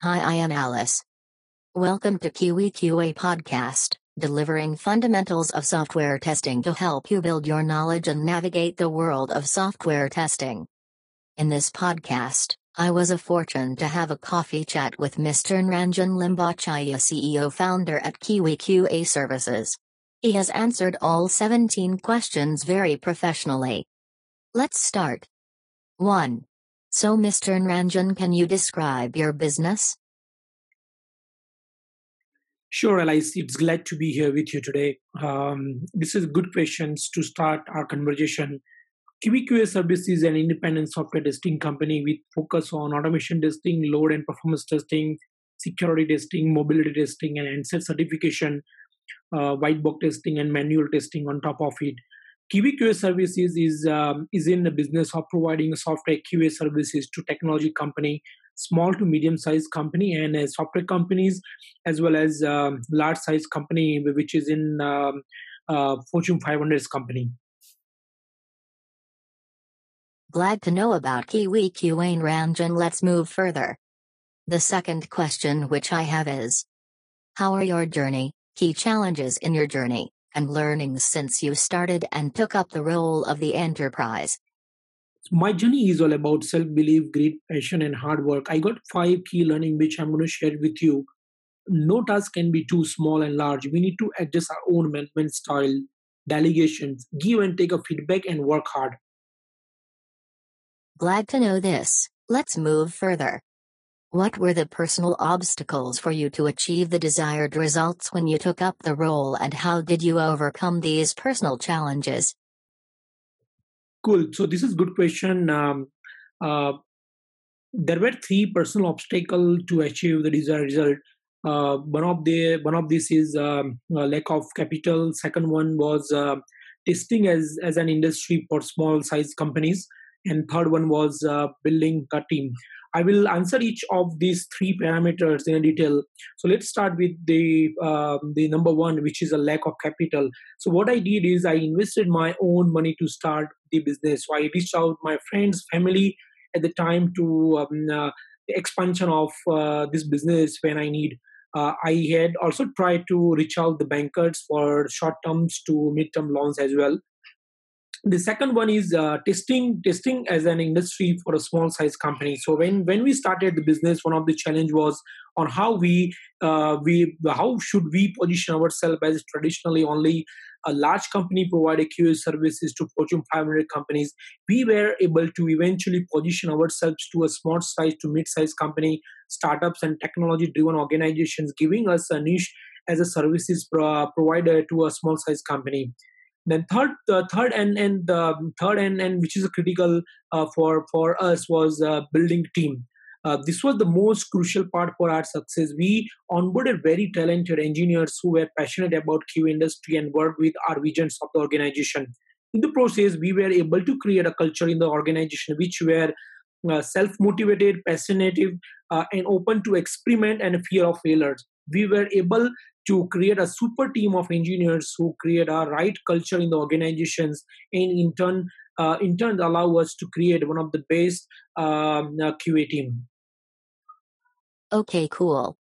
Hi, I am Alice. Welcome to Kiwi QA Podcast, delivering fundamentals of software testing to help you build your knowledge and navigate the world of software testing. In this podcast, I was a fortune to have a coffee chat with Mr. Ranjan Limbachiya, CEO founder at Kiwi QA Services. He has answered all 17 questions very professionally. Let's start. 1. So, Mr. Ranjan, can you describe your business? Sure, Alice. It's glad to be here with you today. Um, this is good questions to start our conversation. QA Service is an independent software testing company with focus on automation testing, load and performance testing, security testing, mobility testing, and ANSET certification, uh, white box testing, and manual testing on top of it. Kiwi QA Services is um, is in the business of providing software QA services to technology company, small to medium sized company, and uh, software companies, as well as um, large size company, which is in um, uh, Fortune 500 company. Glad to know about Kiwi QA Ranjan. Let's move further. The second question which I have is How are your journey, key challenges in your journey? And learnings since you started and took up the role of the enterprise? My journey is all about self belief, grit, passion, and hard work. I got five key learning which I'm going to share with you. No task can be too small and large. We need to adjust our own management style, delegations, give and take a feedback, and work hard. Glad to know this. Let's move further. What were the personal obstacles for you to achieve the desired results when you took up the role, and how did you overcome these personal challenges? Cool. So this is good question. Um, uh, there were three personal obstacles to achieve the desired result. Uh, one of the one of this is um, lack of capital. Second one was uh, testing as as an industry for small size companies, and third one was uh, building a team. I will answer each of these three parameters in detail. So let's start with the uh, the number one, which is a lack of capital. So what I did is I invested my own money to start the business. So I reached out my friends, family at the time to um, uh, the expansion of uh, this business when I need. Uh, I had also tried to reach out the bankers for short terms to mid term loans as well the second one is uh, testing testing as an industry for a small size company so when when we started the business one of the challenge was on how we uh, we how should we position ourselves as traditionally only a large company provided QA services to Fortune 500 companies. We were able to eventually position ourselves to a small size to mid size company, startups, and technology driven organizations, giving us a niche as a services pro- provider to a small size company then third uh, third and and the third and and which is critical uh, for for us was uh, building team. Uh, this was the most crucial part for our success. We onboarded very talented engineers who were passionate about q industry and worked with our visions of the organization. In the process we were able to create a culture in the organization which were uh, self-motivated passionate uh, and open to experiment and fear of failures. We were able to create a super team of engineers who create a right culture in the organizations and in turn uh, in turn allow us to create one of the best um, uh, qa team. Okay cool.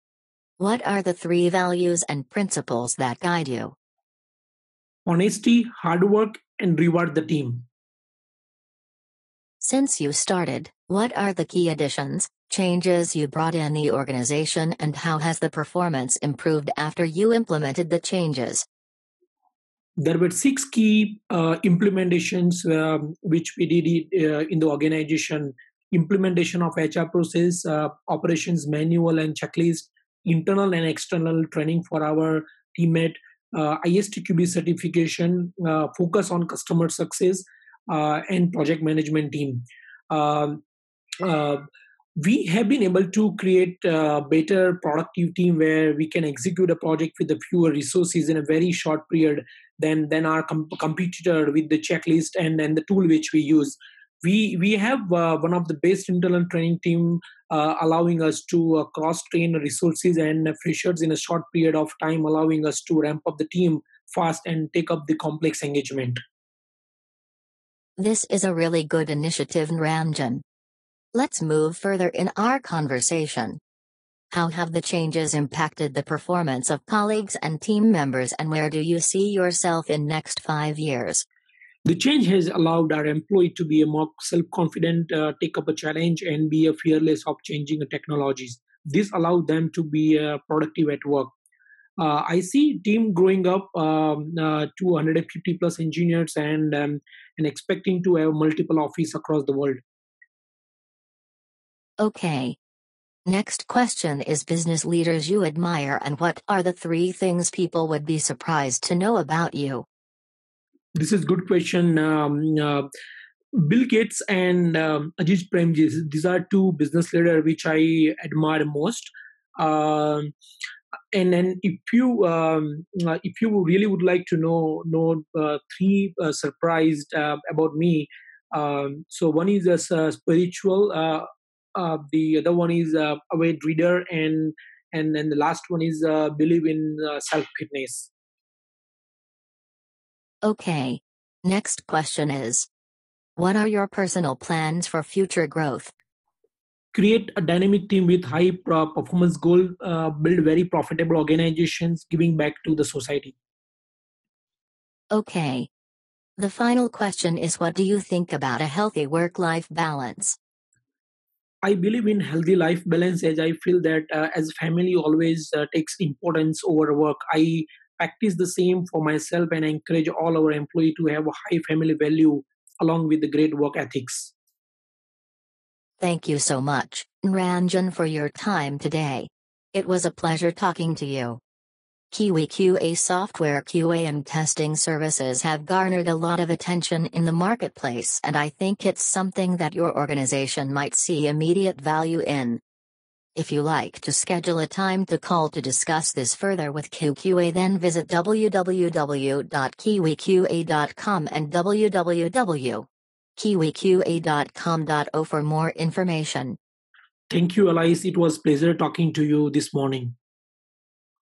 What are the three values and principles that guide you? Honesty hard work and reward the team. Since you started what are the key additions changes you brought in the organization and how has the performance improved after you implemented the changes? There were six key uh, implementations um, which we did uh, in the organization implementation of HR process, uh, operations manual and checklist, internal and external training for our teammate, uh, ISTQB certification, uh, focus on customer success, uh, and project management team. Um, uh, we have been able to create a better productive team where we can execute a project with a fewer resources in a very short period than than our com- competitor with the checklist and and the tool which we use we we have uh, one of the best internal training team uh, allowing us to uh, cross train resources and freshers in a short period of time allowing us to ramp up the team fast and take up the complex engagement this is a really good initiative Ranjan. Let's move further in our conversation. How have the changes impacted the performance of colleagues and team members, and where do you see yourself in next five years? The change has allowed our employee to be a more self-confident, uh, take up a challenge, and be a fearless of changing technologies. This allowed them to be uh, productive at work. Uh, I see team growing up um, uh, to 150 plus engineers and um, and expecting to have multiple office across the world. Okay, Next question is business leaders you admire and what are the three things people would be surprised to know about you? This is good question. Um, uh, Bill Gates and um, Azim Premji, these are two business leaders which I admire most. Uh, and then if you um, uh, if you really would like to know know uh, three uh, surprised uh, about me, um, so one is a spiritual uh, the other one is uh, await reader and and then the last one is uh, believe in uh, self fitness okay. Next question is what are your personal plans for future growth? Create a dynamic team with high performance goal uh, build very profitable organizations giving back to the society. Okay. The final question is what do you think about a healthy work life balance I believe in healthy life balance as I feel that uh, as family always uh, takes importance over work. I practice the same for myself and I encourage all our employee to have a high family value along with the great work ethics. Thank you so much, Ranjan, for your time today. It was a pleasure talking to you. Kiwi QA software QA and testing services have garnered a lot of attention in the marketplace, and I think it's something that your organization might see immediate value in. If you like to schedule a time to call to discuss this further with Kiwi QA, then visit www.kiwiqa.com and www.kiwiqa.com.o for more information. Thank you, Alice. It was pleasure talking to you this morning.